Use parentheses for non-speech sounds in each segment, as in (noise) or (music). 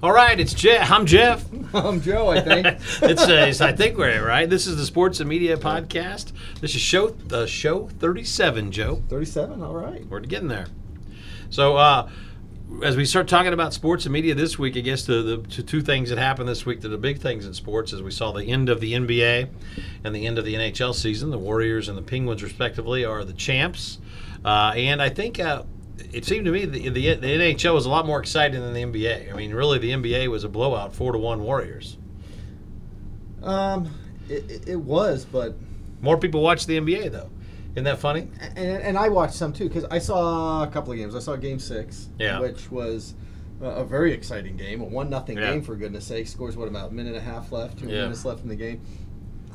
All right, it's Jeff. I'm Jeff. (laughs) I'm Joe, I think. (laughs) it's, uh, it's I think we're right. This is the Sports and Media Podcast. This is show uh, show 37, Joe. 37, all right. We're getting there. So, uh, as we start talking about sports and media this week, I guess the, the two- two things that happened this week, the, the big things in sports, is we saw the end of the NBA and the end of the NHL season. The Warriors and the Penguins, respectively, are the champs. Uh, and I think uh, it seemed to me the, the, the NHL was a lot more exciting than the NBA. I mean, really, the NBA was a blowout, four to one Warriors. Um, it, it- was, but More people watch the NBA though. Isn't that funny? and, and I watched some too because I saw a couple of games. I saw Game Six, Yeah. which was a, very exciting game, a one nothing Yeah. game for goodness sake. Scores what about a minute and a half left, two Yeah. minutes left in the game.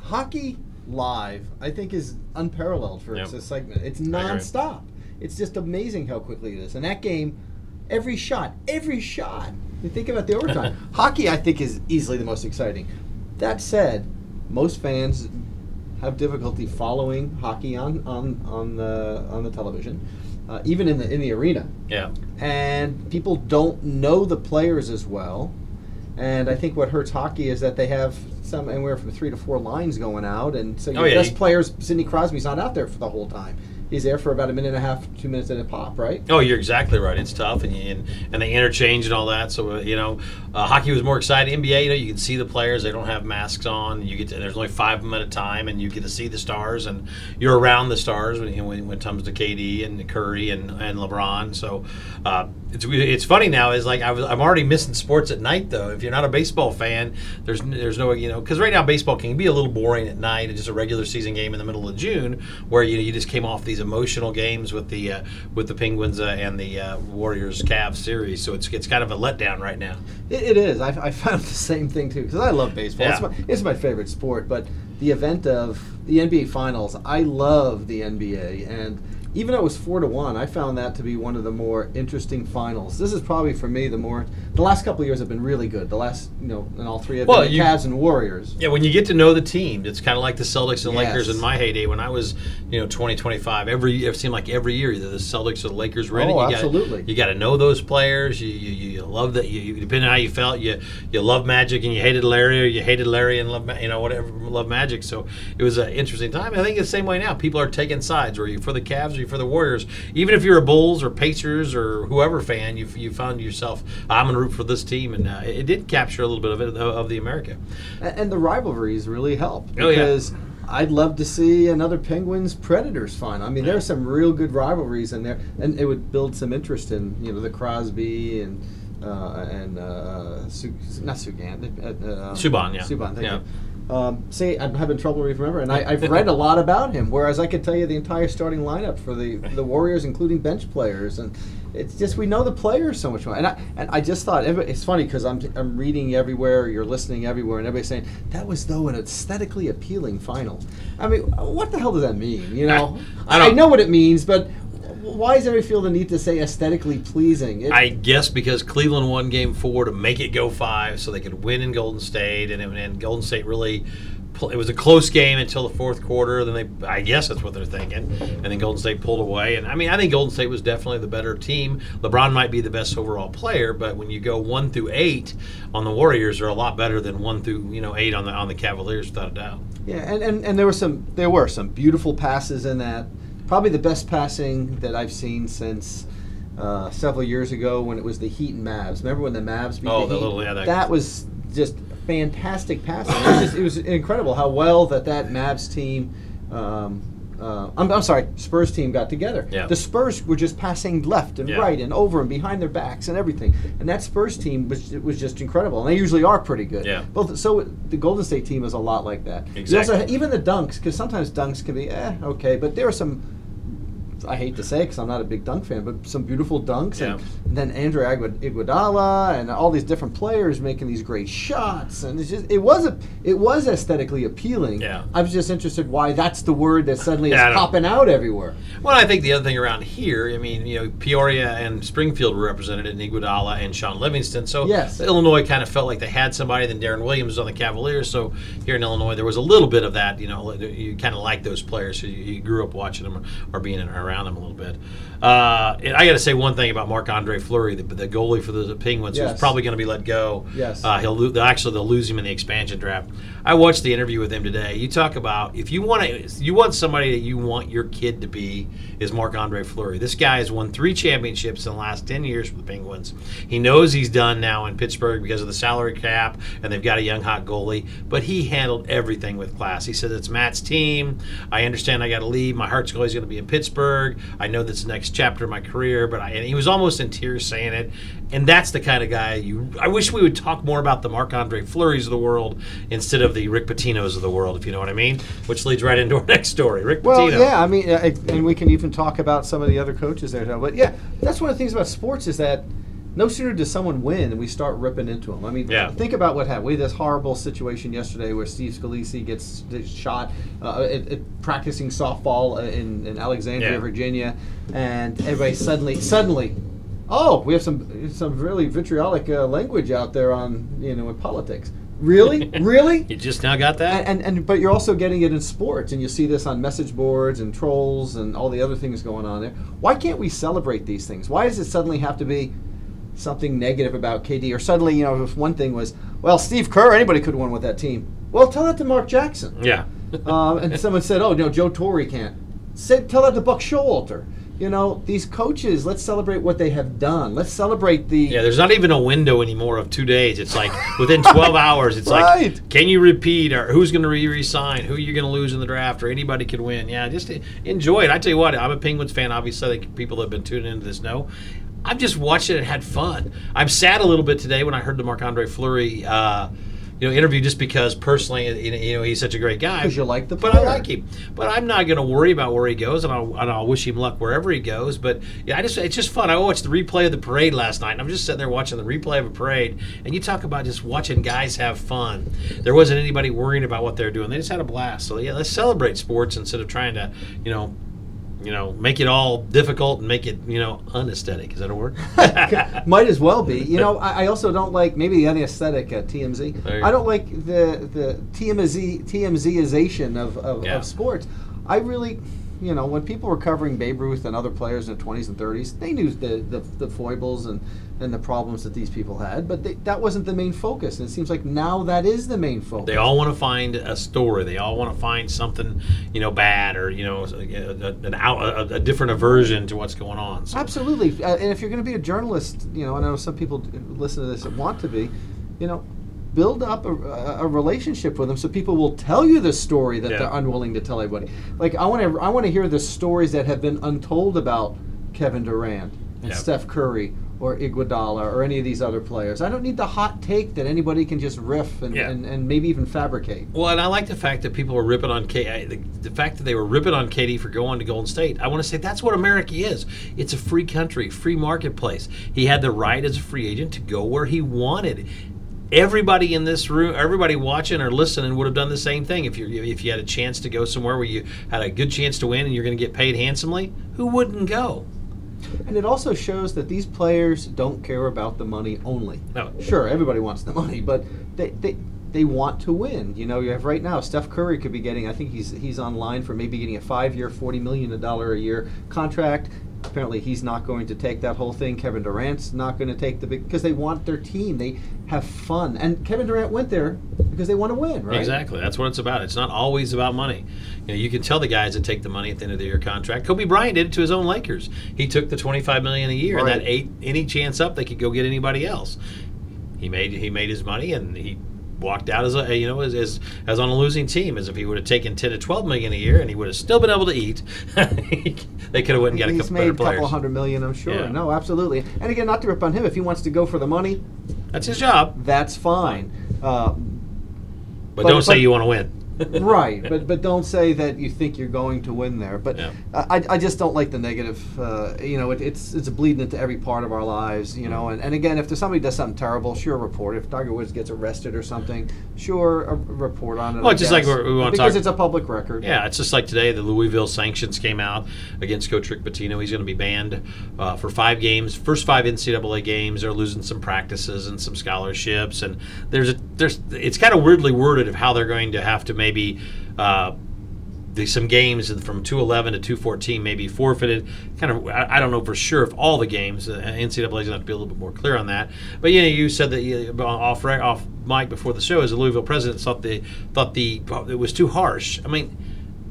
Hockey live, I think, is unparalleled for Yep. its segment. It's nonstop. It's just amazing how quickly it is. And that game, every shot, every shot. You think about the overtime. (laughs) Hockey, I think, is easily the most exciting. That said, most fans have difficulty following hockey on on on the on the television, uh, even in the in the arena, Yeah. and people don't know the players as well. And I think what hurts hockey is that they have some anywhere from three to four lines going out, and so your Oh, yeah, best players, Sidney Crosby's not out there for the whole time. He's there for about a minute and a half, two minutes at a pop, right? Oh, you're exactly right. It's tough, and and, and they interchange and all that. So uh, you know, uh, hockey was more exciting. NBA, you know, you can see the players; they don't have masks on. You get to, there's only five of them at a time, and you get to see the stars, and you're around the stars when when, when it comes to KD and Curry and, and LeBron. So uh, it's it's funny now. Is like I was, I'm already missing sports at night though. If you're not a baseball fan, there's there's no you know because right now baseball can be a little boring at night. It's just a regular season game in the middle of June where you you just came off these emotional games with the uh, with the Penguins uh, and the uh, Warriors Cavs series. So it's it's kind of a letdown right now. It, it is. I, I found the same thing too because I love baseball. It's, Yeah. my, it's my favorite sport. But the event of the NBA Finals, I love the NBA, and even though it was four to one, I found that to be one of the more interesting finals. This is probably for me the more. The last couple of years have been really good. The last, you know, in all three of Well, them, the you- Cavs and Warriors. Yeah, when you get to know the team, it's kind of like the Celtics and Yes. Lakers in my heyday when I was, you know, 20, 25. Every it seemed like every year either the Celtics or the Lakers were in it. Oh, You absolutely. Got, you got to know those players. You, you, you love that. You, you- depending on how you felt, you you love Magic and you hated Larry, or you hated Larry and love you know whatever love Magic. So it was an interesting time. I think it's the same way now. People are taking sides. Are you for the Cavs or for the Warriors? Even if you're a Bulls or Pacers or whoever fan, you you found yourself I'm going to root for this team, and uh, it did capture a little bit of it of, of the America. And the rivalries really help Oh, yeah. because I'd love to see another Penguins Predators final. I mean, Yeah. there's some real good rivalries in there, and it would build some interest in you know the Crosby and uh, and uh, Su- not Sugan, uh, uh, Subban, yeah. Subban. Thank Yeah. you. Um, see, I'm having trouble remembering, and I, I've read a lot about him. Whereas I could tell you the entire starting lineup for the the Warriors, including bench players, and it's just we know the players so much more. And I and I just thought it's funny because I'm I'm reading everywhere, you're listening everywhere, and everybody's saying that was though an aesthetically appealing final. I mean, what the hell does that mean? You know, (laughs) I- I I, know what it means, but why does everybody feel the need to say aesthetically pleasing? It, I guess because Cleveland won Game Four to make it go five, so they could win in Golden State, and, and Golden State really it was a close game until the fourth quarter. Then they, I guess that's what they're thinking, and then Golden State pulled away. And I mean, I think Golden State was definitely the better team. LeBron might be the best overall player, but when you go one through eight on the Warriors, are a lot better than one through you know eight on the on the Cavaliers, without a doubt. Yeah, and, and, and there were some there were some beautiful passes in that. Probably the best passing that I've seen since uh, several years ago when it was the Heat and Mavs. Remember when the Mavs beat Oh, the the Heat? little- yeah, that- was just fantastic passing. it, was just, it was incredible how well that that Mavs team. Um, uh, I'm, I'm sorry, Spurs team got together. Yeah. The Spurs were just passing left and Yeah. right and over and behind their backs and everything. And that Spurs team was it was just incredible. And they usually are pretty good. Yeah. Both so the Golden State team is a lot like that. Exactly. also- even the dunks, because sometimes dunks can be eh okay, but there are some. I hate to say because I'm not a big dunk fan, but some beautiful dunks, and, Yeah. and then Andre Iguod- Iguodala and all these different players making these great shots, and it's just it was a it was aesthetically appealing. Yeah. I was just interested why that's the word that suddenly Yeah, is popping out everywhere. Well, I think the other thing around here, I mean, you know, Peoria and Springfield were represented in Iguodala and Shaun Livingston. So Yes. Illinois kind of felt like they had somebody. Then Deron Williams was on the Cavaliers. So here in Illinois, there was a little bit of that. You know, you kind of like those players. So you, you grew up watching them or being around around him a little bit. Uh, and I got to say one thing about Marc Andre Fleury, the, the goalie for the Penguins, who's probably going to be let go. Yes. Uh, he'll actually they'll lose him in the expansion draft. I watched the interview with him today. You talk about if you want to, you want somebody that you want your kid to be is Marc Andre Fleury. This guy has won three championships in the last ten years for the Penguins. He knows he's done now in Pittsburgh because of the salary cap, and they've got a young hot goalie. But he handled everything with class. He said it's Matt's team. I understand I got to leave. My heart's always going to be in Pittsburgh. I know that's the next chapter of my career. But I, and he was almost in tears saying it. And that's the kind of guy you. I wish we would talk more about the Marc Andre Fleury's of the world instead of the Rick Pitino's of the world, if you know what I mean. Which leads right into our (laughs) next story. Rick Well, Pitino. yeah, I mean, uh, and we can even talk about some of the other coaches there. But yeah, that's one of the things about sports is that no sooner does someone win than we start ripping into them. I mean, Yeah. think about what happened. We had this horrible situation yesterday where Steve Scalise gets gets shot uh, at, at practicing softball in, in Alexandria, Yeah. Virginia, and everybody suddenly suddenly. Oh, we have some some really vitriolic uh, language out there on you know in politics. Really, (laughs) really. You just now got that? And, and, and but you're also getting it in sports, and you see this on message boards and trolls and all the other things going on there. Why can't we celebrate these things? Why does it suddenly have to be something negative about KD? Or suddenly, you know, if one thing was, well, Steve Kerr, anybody could have won with that team. Well, tell that to Mark Jackson. yeah. um, (laughs) and someone said, "Oh no, Joe Torre can't." Say, tell that to Buck Showalter. You know, these coaches. Let's celebrate what they have done. Let's celebrate the. Yeah, there's not even a window anymore of two days. It's like within (laughs) 12 hours, it's Right. like, can you repeat or who's going to re- resign? Who are you're going to lose in the draft or anybody could win? Yeah, just enjoy it. I tell you what, I'm a Penguins fan. Obviously, I think people that have been tuning into this know. I've just watched it and had fun. I'm sad a little bit today when I heard the Marc Andre Fleury. Uh, you know, interview just because personally, you know, he's such a great guy. 'Cause you like the player. but I like him. But I'm not going to worry about where he goes, and I'll, and I'll wish him luck wherever he goes. But yeah, I just it's just fun. I watched the replay of the parade last night, and I'm just sitting there watching the replay of a parade. And you talk about just watching guys have fun. There wasn't anybody worrying about what they're doing. They just had a blast. So yeah, let's celebrate sports instead of trying to, you know. You know, make it all difficult and make it, you know, unesthetic. Is that a word? (laughs) Might as well be. You know, I, I also don't like maybe the unesthetic uh, TMZ. I don't like the the TMZ TMZization of, of, Yeah. of sports. I really, you know, when people were covering Babe Ruth and other players in the 20s and 30s, they knew the, the, the foibles and, and the problems that these people had, but they, that wasn't the main focus. And it seems like now that is the main focus. They all want to find a story. They all want to find something, you know, bad or you know, a, a, a, a different aversion to what's going on. So, Absolutely, uh, and if you're going to be a journalist, you know, I know some people listen to this that want to be, you know, build up a, a relationship with them so people will tell you the story that Yeah. they're unwilling to tell everybody. Like I want to, I want to hear the stories that have been untold about Kevin Durant and Yeah. Steph Curry or Iguodala or any of these other players. I don't need the hot take that anybody can just riff and, Yeah. and, and maybe even fabricate. Well, and I like the fact that people were ripping on K. The, the fact that they were ripping on KD for going to Golden State. I want to say that's what America is. It's a free country, free marketplace. He had the right as a free agent to go where he wanted. Everybody in this room, everybody watching or listening, would have done the same thing if you if you had a chance to go somewhere where you had a good chance to win and you're going to get paid handsomely. Who wouldn't go? And it also shows that these players don't care about the money only. No. Sure, everybody wants the money, but they, they they want to win. You know, you have right now Steph Curry could be getting. I think he's he's on line for maybe getting a five-year, forty million dollar a year contract. Apparently, he's not going to take that whole thing. Kevin Durant's not going to take the big because they want their team. They have fun, and Kevin Durant went there because they want to win, right? Exactly. That's what it's about. It's not always about money. You know, you can tell the guys that take the money at the end of the year contract. Kobe Bryant did it to his own Lakers. He took the twenty five million a year, Right. and that ate any chance up they could go get anybody else. He made he made his money, and he walked out as a you know as as, as on a losing team. As if he would have taken ten to twelve million a year, and he would have still been able to eat. (laughs) they could have went and got a couple made a couple hundred million, I'm sure. Yeah. No, absolutely. And again, not to rip on him. If he wants to go for the money, That's his job. that's fine. Uh, But, But- don't say but- you want to win. (laughs) right, but but don't say that you think you're going to win there. But Yeah. I, I just don't like the negative. Uh, you know, it, it's it's bleeding into every part of our lives. You know, and, and again, if there's somebody does something terrible, sure, report. If Tiger Woods gets arrested or something, sure, a report on it. Well, I just like guess. we're- we wanna because talk- it's a public record. Yeah, it's just like today, the Louisville sanctions came out against Coach Rick Pitino. He's going to be banned uh, for five games. First five NCAA games, they're losing some practices and some scholarships, and there's a there's it's kind of weirdly worded of how they're going to have to maybe. Uh, the, some games from 211 to 214 may be forfeited. Kind of, I, I don't know for sure if all the games. Uh, is going to have to be a little bit more clear on that. But you know, you said that you, off off mic before the show, as a Louisville president, thought the thought the it was too harsh. I mean,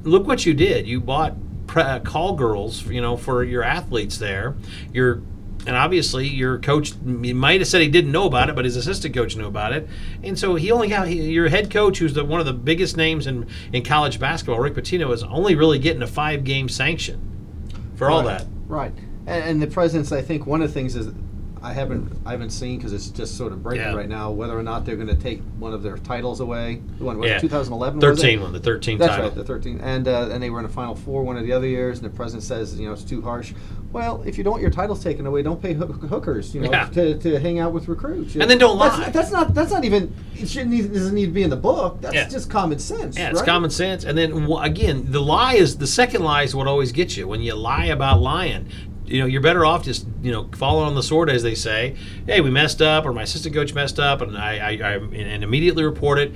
look what you did. You bought pre- uh, call girls, you know, for your athletes there. You're and obviously your coach might have said he didn't know about it, but his assistant coach knew about it, and so he only got he, your head coach, who's the, one of the biggest names in in college basketball, Rick Pitino, is only really getting a five game sanction for right, all that. Right, and, and the presidents, I think one of the things is I haven't I haven't seen because it's just sort of breaking Yeah. right now whether or not they're going to take one of their titles away. The one was Yeah. 2011. was it? 13 one, the 13 That's title. right, the 13, and uh, and they were in a Final Four one of the other years, and the president says you know it's too harsh. Well, if you don't want your titles taken away, don't pay hook- hookers, you know, Yeah. to, to hang out with recruits. And then don't that's, lie. That's not that's not even it shouldn't need, doesn't need to be in the book. That's Yeah. just common sense. Yeah, it's right? common sense. And then wh- again, the lie is the second lie is what always gets you. When you lie about lying, you know, you're better off just you know falling on the sword, as they say. Hey, we messed up, or my assistant coach messed up, and I, I, I and immediately report it.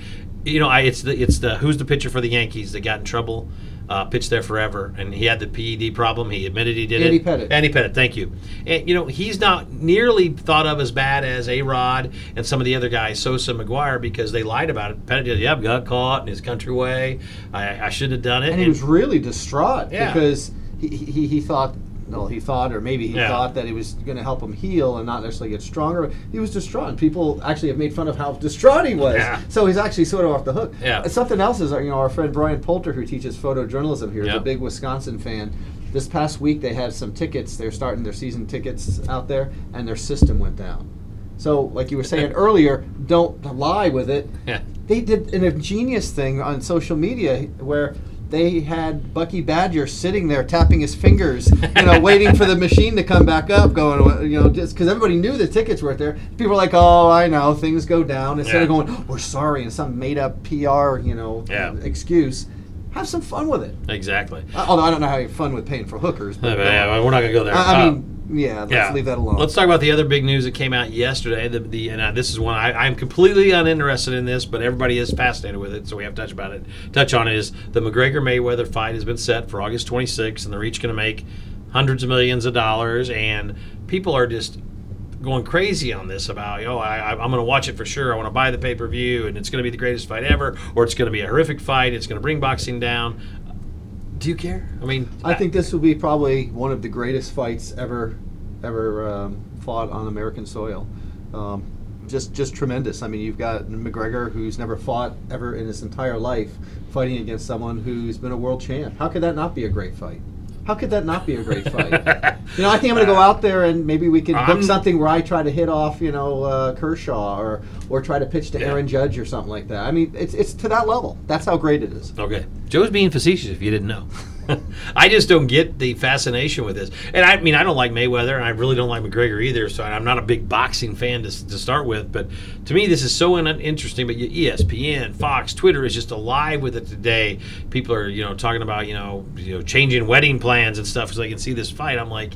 You know, I, it's the it's the who's the pitcher for the Yankees that got in trouble. Uh, pitched there forever, and he had the PED problem. He admitted he did it. Andy it. Pettitte. Andy Pettitte, thank you. And you know he's not nearly thought of as bad as A Rod and some of the other guys, Sosa, McGwire, because they lied about it. Pettitte did, yep, got caught in his country way. I, I shouldn't have done it. and he was really distraught Yeah. because he, he, he thought no he thought or maybe he Yeah. thought that it was going to help him heal and not necessarily get stronger. He was distraught. And people actually have made fun of how distraught he was. Yeah. so he's actually sort of off the hook. Yeah. And something else is uh, you know our friend brian poulter who teaches photojournalism here is a big wisconsin fan. This past week they had some tickets. They're starting their season tickets out there and their system went down. So like you were saying (laughs) earlier don't lie with it. Yeah. they did an ingenious thing on social media where they had Bucky Badger sitting there tapping his fingers, you know, waiting for the (laughs) machine to come back up, going, you know, just because everybody knew the tickets weren't there. People were like, "Oh, I know, things go down." Instead of Yeah. going, "We're sorry," and some made-up PR, you know, Yeah. excuse, have some fun with it. Exactly. Uh, Although I don't know how you have fun with paying for hookers, but Yeah, (laughs) yeah, we're not gonna go there. I, I Uh, mean, yeah, let's leave that alone. Let's talk about the other big news that came out yesterday. The, the and uh, this is one I, I'm completely uninterested in this, but everybody is fascinated with it, so we have to touch about it. Touch on it is the McGregor Mayweather fight has been set for August 26th, and they're each going to make hundreds of millions of dollars, and people are just going crazy on this about oh I, I'm going to watch it for sure. I want to buy the pay per view, and it's going to be the greatest fight ever, or it's going to be a horrific fight. It's going to bring boxing down. Do you care? I mean, I think this will be probably one of the greatest fights ever, ever um, fought on American soil. Um, just, just tremendous. I mean, you've got McGregor, who's never fought ever in his entire life, fighting against someone who's been a world champ. How could that not be a great fight? How could that not be a great fight? (laughs) you know, I think I'm going to go out there and maybe we can book I'm- something where I try to hit off, you know, uh, Kershaw or or try to pitch to Yeah. Aaron Judge or something like that. I mean, it's it's to that level. That's how great it is. Okay. Joe's being facetious if you didn't know. (laughs) (laughs) I just don't get the fascination with this. And I mean, I don't like Mayweather, and I really don't like McGregor either, so I'm not a big boxing fan to, to start with. But to me, this is so interesting. But ESPN, Fox, Twitter is just alive with it today. People are, you know, talking about, you know, you know, changing wedding plans and stuff so they can see this fight. I'm like,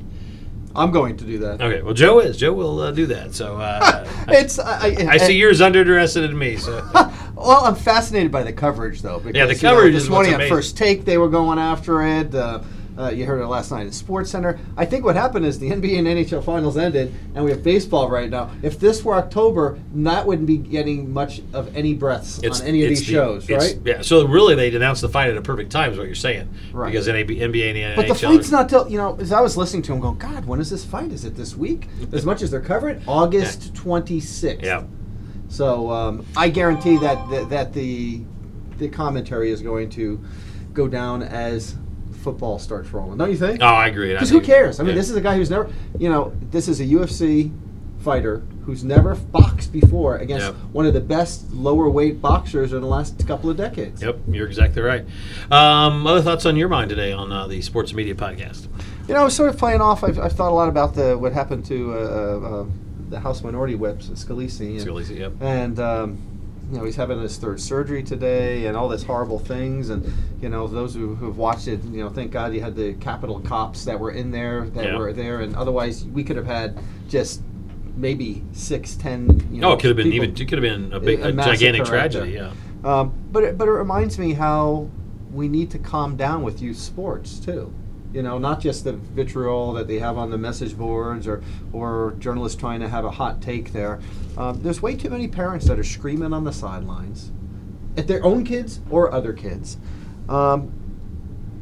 I'm going to do that. okay, well, Joe is. Joe will uh, do that. So uh, I, (laughs) It's I, I, I see you're as underinterested in me. So (laughs) Well, I'm fascinated by the coverage, though. Because, Yeah, the coverage you know, this is morning on. First Take, they were going after it. Uh, uh, you heard it last night at Sports Center. I think what happened is the (laughs) NBA and NHL finals ended, and we have baseball right now. If this were October, that wouldn't be getting much of any breaths on any of these the- shows, right? Yeah. So really, they announced the fight at a perfect time, is what you're saying. Right. Because NAB, NBA and NHL. But the fight's not till you know. As I was listening to him, going, God, when is this fight? Is it this week? As much as they're covering, August 26th. Yeah. So um, I guarantee that, that that the the commentary is going to go down as football starts rolling. Don't you think? Oh, I agree. Because who cares? I mean, yeah. this is a guy who's never, you know, this is a UFC fighter who's never boxed before against Yep. one of the best lower weight boxers in the last couple of decades. Yep, you're exactly right. Um, other thoughts on your mind today on uh, the Sports Media Podcast? You know, I was sort of playing off. I've, I've thought a lot about the what happened to uh, uh, the House Minority Whips, Scalise, and, Scalise, yep. and um, you know he's having his third surgery today, and all this horrible things. And you know, those who have watched it, you know, thank God you had the Capitol cops that were in there, that Yeah. were there, and otherwise we could have had just maybe six, ten. You know, oh, it could have been even. It could have been a big, a a gigantic tragedy. Yeah. Um, but it, but it reminds me how we need to calm down with youth sports too. You know, not just the vitriol that they have on the message boards or, or journalists trying to have a hot take there. Um, there's way too many parents that are screaming on the sidelines at their own kids or other kids. Um,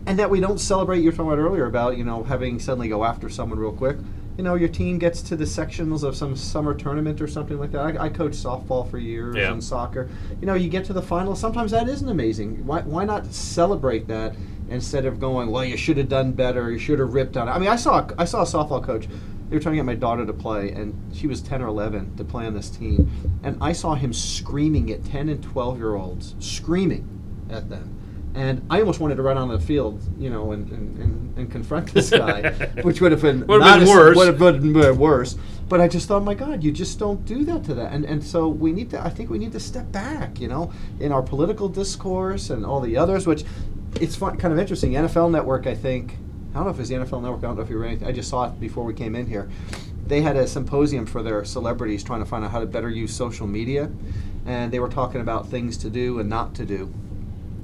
and that we don't celebrate, you were talking about earlier about, you know, having suddenly go after someone real quick. You know, your team gets to the sectionals of some summer tournament or something like that. I, I coached softball for years Yeah. and soccer. You know, you get to the final. Sometimes that isn't amazing. Why, why not celebrate that instead of going, well, you should have done better. You should have ripped on it. I mean, I saw I saw a softball coach. They were trying to get my daughter to play, and she was 10 or 11 to play on this team. And I saw him screaming at 10 and 12 year olds, screaming at them. And I almost wanted to run on the field, you know, and, and, and, and confront this (laughs) guy, which would have been Would have not been worse. Would have been worse. But I just thought, my God, you just don't do that to that. And and so we need to. I think we need to step back, you know, in our political discourse and all the others. Which it's fun, kind of interesting. NFL Network, I think. I don't know if it's the NFL Network. I don't know if you read anything. I just saw it before we came in here. They had a symposium for their celebrities trying to find out how to better use social media, and they were talking about things to do and not to do.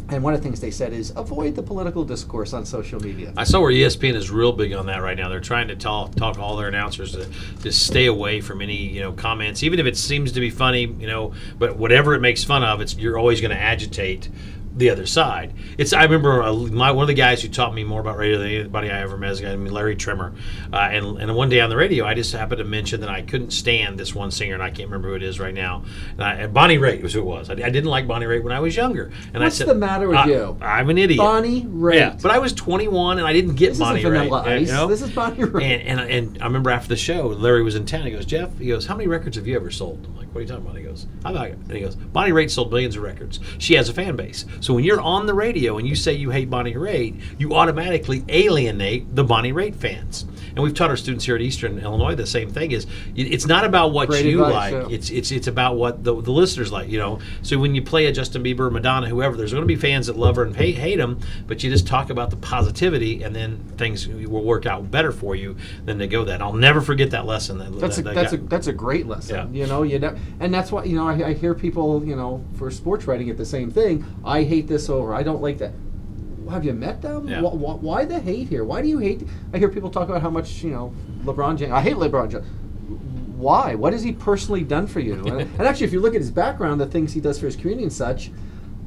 And one of the things they said is avoid the political discourse on social media. I saw where ESPN is real big on that right now. They're trying to talk talk all their announcers to just stay away from any you know comments, even if it seems to be funny, you know. But whatever it makes fun of, it's you're always going to agitate the other side. It's I remember uh, my one of the guys who taught me more about radio than anybody I ever met is a guy named Larry Trimmer, uh, and and one day on the radio I just happened to mention that I couldn't stand this one singer and I can't remember who it is right now. And, I, and Bonnie Raitt was who it was. I, I didn't like Bonnie Raitt when I was younger. And What's I said, the matter with "I- you? I'm an idiot. Bonnie Raitt. Yeah, but I was 21 and I didn't get this Bonnie Raitt. Ice. you know? This is Bonnie Raitt. and, and and I remember after the show, Larry was in town. He goes, Jeff, he goes, how many records have you ever sold? I'm like, what are you talking about? He goes, I like it. And he goes, Bonnie Raitt sold millions of records. She has a fan base. So when you're on the radio and you say you hate Bonnie Raitt, you automatically alienate the Bonnie Raitt fans. And we've taught our students here at Eastern Illinois the same thing is it's not about what Great you advice, like. yeah. It's it's it's about what the, the listeners like, you know. So when you play a Justin Bieber, Madonna, whoever, there's going to be fans that love her and hate, hate them, but you just talk about the positivity, and then things will work out better for you than to go that. I'll never forget that lesson. That, That's a, that, that that's a that's a great lesson. Yeah. You know, you know, and that's why you know I, I hear people you know for sports writing at the same thing. I hate this over. I don't like that. Have you met them? Yeah. Wh- wh- why the hate here? Why do you hate? I hear people talk about how much you know LeBron James. I hate LeBron James. Why? What has he personally done for you? and, (laughs) and actually, if you look at his background, the things he does for his community and such,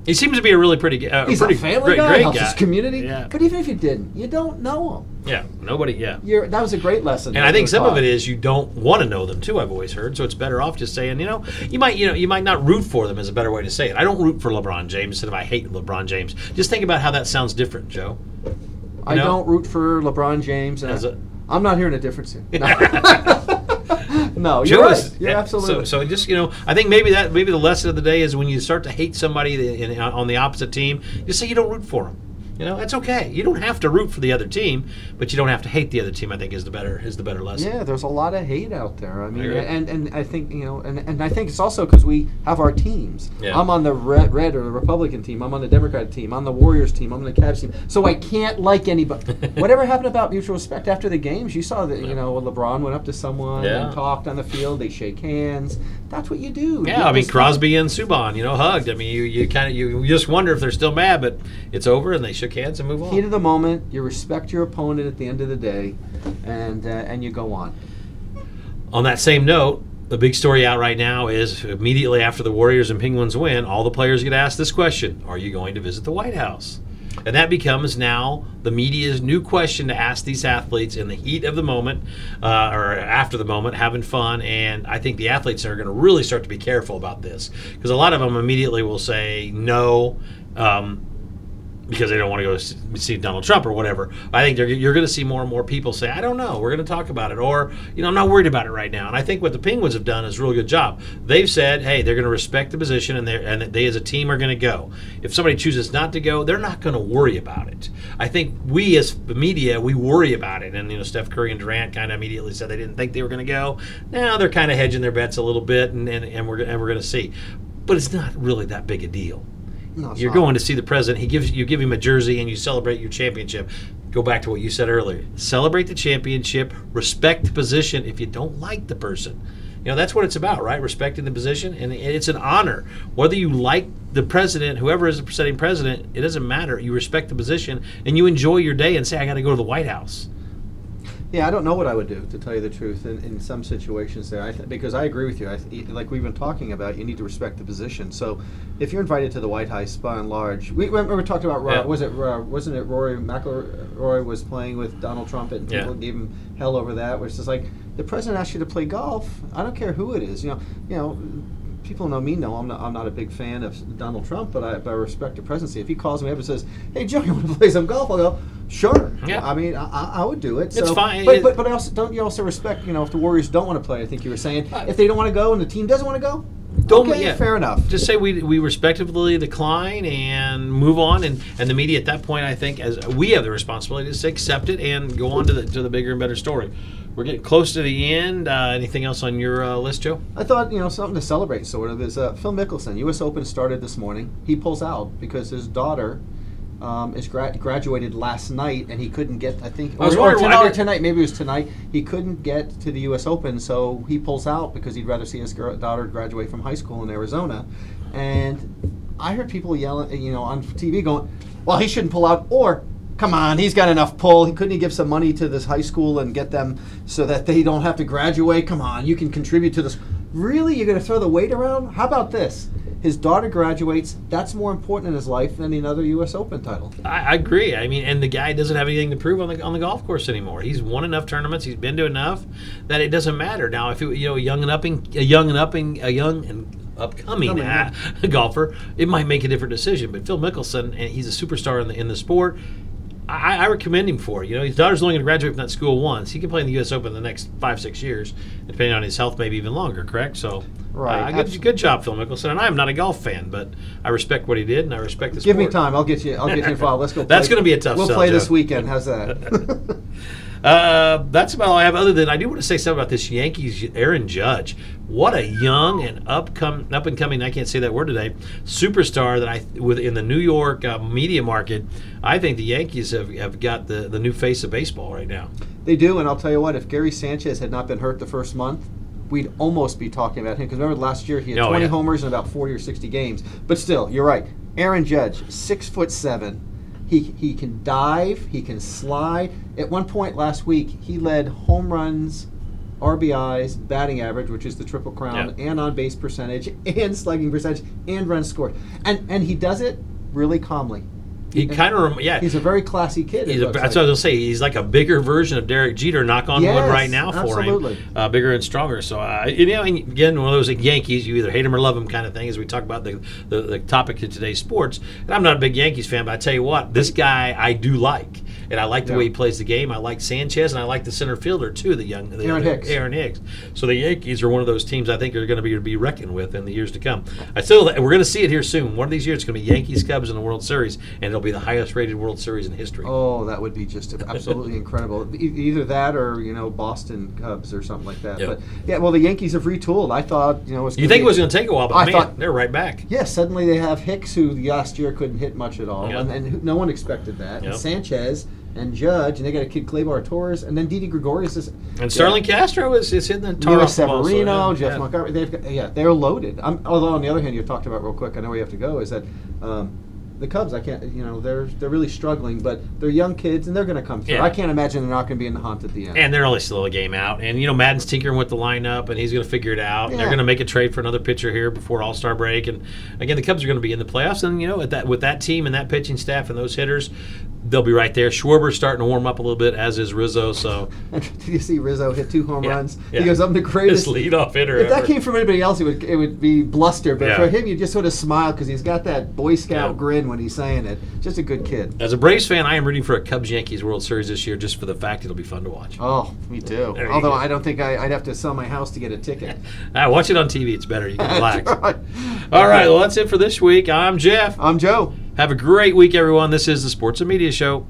he seems to be a really pretty, uh, he's pretty a family great, guy, great helps guy. his community. Yeah, But even if you didn't, you don't know him. yeah, nobody, yeah. You're, that was a great lesson. And I think some of it is you don't want to know them too. I've always heard, so it's better off just saying, you know, you might, you know, you might not root for them is a better way to say it. I don't root for LeBron James instead of I hate LeBron James. Just think about how that sounds different, Joe. I know? don't root for LeBron James. And As I, a- I'm not hearing a difference here. (laughs) No, (laughs) (laughs) no you're right. is- You're yeah, absolutely. So, so just you know, I think maybe that maybe the lesson of the day is when you start to hate somebody in, on the opposite team, just say you don't root for them. You know, that's okay. You don't have to root for the other team, but you don't have to hate the other team. I think is the better is the better lesson. yeah, there's a lot of hate out there. I mean, agree. and and I think you know, and, and I think it's also because we have our teams. Yeah. I'm on the red, red or the Republican team. I'm on the Democrat team. I'm on the Warriors team. I'm on the Cavs team. So I can't like anybody. (laughs) Whatever happened about mutual respect after the games? You saw that you know LeBron went up to someone Yeah. and talked on the field. They shake hands. That's what you do. Yeah, You I mean Crosby and Subban, you know, hugged. I mean, you, you kind of you, you just wonder if they're still mad, but it's over and they shook hands and move on. heat of the moment. You respect your opponent at the end of the day, and uh, and you go on. On that same note, the big story out right now is immediately after the Warriors and Penguins win, all the players get asked this question Are you going to visit the White House? And that becomes now the media's new question to ask these athletes in the heat of the moment uh, or after the moment, having fun. And I think the athletes are going to really start to be careful about this because a lot of them immediately will say no. Um, because they don't want to go see Donald Trump or whatever. I think you're going to see more and more people say, "I don't know, we're going to talk about it," or you know, "I'm not worried about it right now." And I think what the Penguins have done is a really good job. They've said, "Hey, they're going to respect the position, and they and they as a team are going to go. If somebody chooses not to go, they're not going to worry about it." I think we as the media we worry about it, and you know, Steph Curry and Durant kind of immediately said they didn't think they were going to go. Now they're kind of hedging their bets a little bit, and and, and we're and we're going to see. But it's not really that big a deal. No, You're going to see the president. He gives you give him a jersey and you celebrate your championship. Go back to what you said earlier. Celebrate the championship. Respect the position. If you don't like the person, you know that's what it's about, right? Respecting the position, and it's an honor. Whether you like the president, whoever is the sitting president, it doesn't matter. You respect the position and you enjoy your day and say, I got to go to the White House. Yeah, I don't know what I would do to tell you the truth in, in some situations there. I th- because I agree with you. I th- like we've been talking about, you need to respect the position. So, if you're invited to the White House, by and large, we remember we talked about. Yeah. Was it uh, wasn't it Rory McIlroy was playing with Donald Trump and Yeah. people gave him hell over that, which is like the president asked you to play golf. I don't care who it is. You know, you know. People know me. Know I'm not. I'm not a big fan of Donald Trump, but I, but I respect the presidency. If he calls me up and says, "Hey, Joe, (laughs) you want to play some golf?" I'll go, "Sure." Yeah. I mean, I, I would do it. It's So- fine. But, but, but I also don't you also respect you know if the Warriors don't want to play? I think you were saying Uh, if they don't want to go and the team doesn't want to go, Don't okay, yeah. fair enough. Just say we we respectively decline and move on, and, and the media at that point, I think, as we have the responsibility to accept it and go on to the to the bigger and better story. We're getting close to the end. Uh, anything else on your uh, list, Joe? I thought you know something to celebrate sort of is uh, Phil Mickelson. U.S. Open started this morning. He pulls out because his daughter. Um, is gra- graduated last night, and he couldn't get. I think, I was or, or tonight, or tonight, maybe it was tonight. He couldn't get to the U.S. Open, so he pulls out because he'd rather see his girl, daughter graduate from high school in Arizona. And I heard people yelling, you know, on TV going, "Well, he shouldn't pull out," or "Come on, he's got enough pull. He couldn't he give some money to this high school and get them so that they don't have to graduate? Come on, you can contribute to this." Really, you're going to throw the weight around? How about this? His daughter graduates. That's more important in his life than another U.S. Open title. I, I agree. I mean, and the guy doesn't have anything to prove on the on the golf course anymore. He's won enough tournaments. He's been to enough that it doesn't matter now. If it, you know a young and upping, a young and upping, a young and upcoming Coming, uh, (laughs) golfer, it might make a different decision. But Phil Mickelson, and he's a superstar in the in the sport. I, I recommend him for it. You know, his daughter's only going to graduate from that school once. He can play in the U.S. Open in the next five, six years, depending on his health, maybe even longer. Correct? So, Right. uh, good, good job, Phil Mickelson. And I'm not a golf fan, but I respect what he did, and I respect the Give sport. me time. I'll get you. I'll get you involved. Let's go. (laughs) That's gonna be a tough We'll sell, play this weekend. How's that? (laughs) Uh, that's about all I have. Other than I do want to say something about this Yankees Aaron Judge. What a young and upcome, up and coming I can't say that word today. Superstar that I within the New York uh, media market. I think the Yankees have, have got the the new face of baseball right now. They do, and I'll tell you what. If Gary Sanchez had not been hurt the first month, we'd almost be talking about him. Because remember last year he had Oh, 20 yeah. homers in about 40 or 60 games. But still, you're right. Aaron Judge, six foot seven. He, he can dive. He can slide. At one point last week, he led home runs, RBIs, batting average, which is the triple crown, Yeah. and on base percentage, (laughs) and slugging percentage, and runs scored. And and he does it really calmly. He kind of rem- yeah. He's a very classy kid. He's a, that's like. what I was gonna say. He's like a bigger version of Derek Jeter. Knock on wood right now for absolutely. him, uh, bigger and stronger. So uh, you know, and again, one of those like, Yankees. You either hate him or love him kind of thing. As we talk about the, the the topic of today's sports, and I'm not a big Yankees fan, but I tell you what, this guy I do like, and I like the Yeah. way he plays the game. I like Sanchez, and I like the center fielder too, the young the Aaron Hicks. Aaron Hicks. So the Yankees are one of those teams I think are going to be to be reckoned with in the years to come. I still we're going to see it here soon. One of these years, it's going to be Yankees Cubs in the World Series, and it'll be the highest rated World Series in history. Oh, that would be just (laughs) absolutely incredible. Either that or you know Boston Cubs or something like that. Yep. But yeah, well the Yankees have retooled. I thought you know it was You think it was going to take a while, but I man, thought- they're right back. Yeah, suddenly they have Hicks, who last year couldn't hit much at all, Yeah. and, and no one expected that. Yep. And Sanchez and Judge, and they got a kid Gleyber Torres, and then Didi Gregorius is And Starlin Castro is, is hitting the tar off the ball, Severino, yeah, Jeff yeah. Montgomery. They've got, yeah, they're loaded. I'm, although on the other hand, you talked about real quick. I know we have to go. Is that um, the Cubs? I can't. You know, they're they're really struggling, but they're young kids and they're going to come through. Yeah. I can't imagine they're not going to be in the hunt at the end. And they're only still a game out. And, you know, Maddon's tinkering with the lineup, and he's going to figure it out. And they're going to make a trade for another pitcher here before All Star break. And, again, the Cubs are going to be in the playoffs. And, you know, at that with that team and that pitching staff and those hitters, they'll be right there. Schwarber's starting to warm up a little bit, as is Rizzo. So, (laughs) did you see Rizzo hit two home Yeah, runs? yeah. He goes, "I'm the greatest." leadoff hitter If that came from anybody else, it would it would be bluster. But Yeah. for him, you just sort of smile because he's got that Boy Scout grin when he's saying it. Just a good kid. As a Braves fan, I am rooting for a Cubs Yankees World Series this year just for the fact it'll be fun to watch. Oh, me too. There Although. I don't think I, I'd have to sell my house to get a ticket. (laughs) Ah, watch it on TV. It's better. You can (laughs) relax. All right, well, that's it for this week. I'm Jeff. I'm Joe. Have a great week, everyone. This is the Sports and Media Show.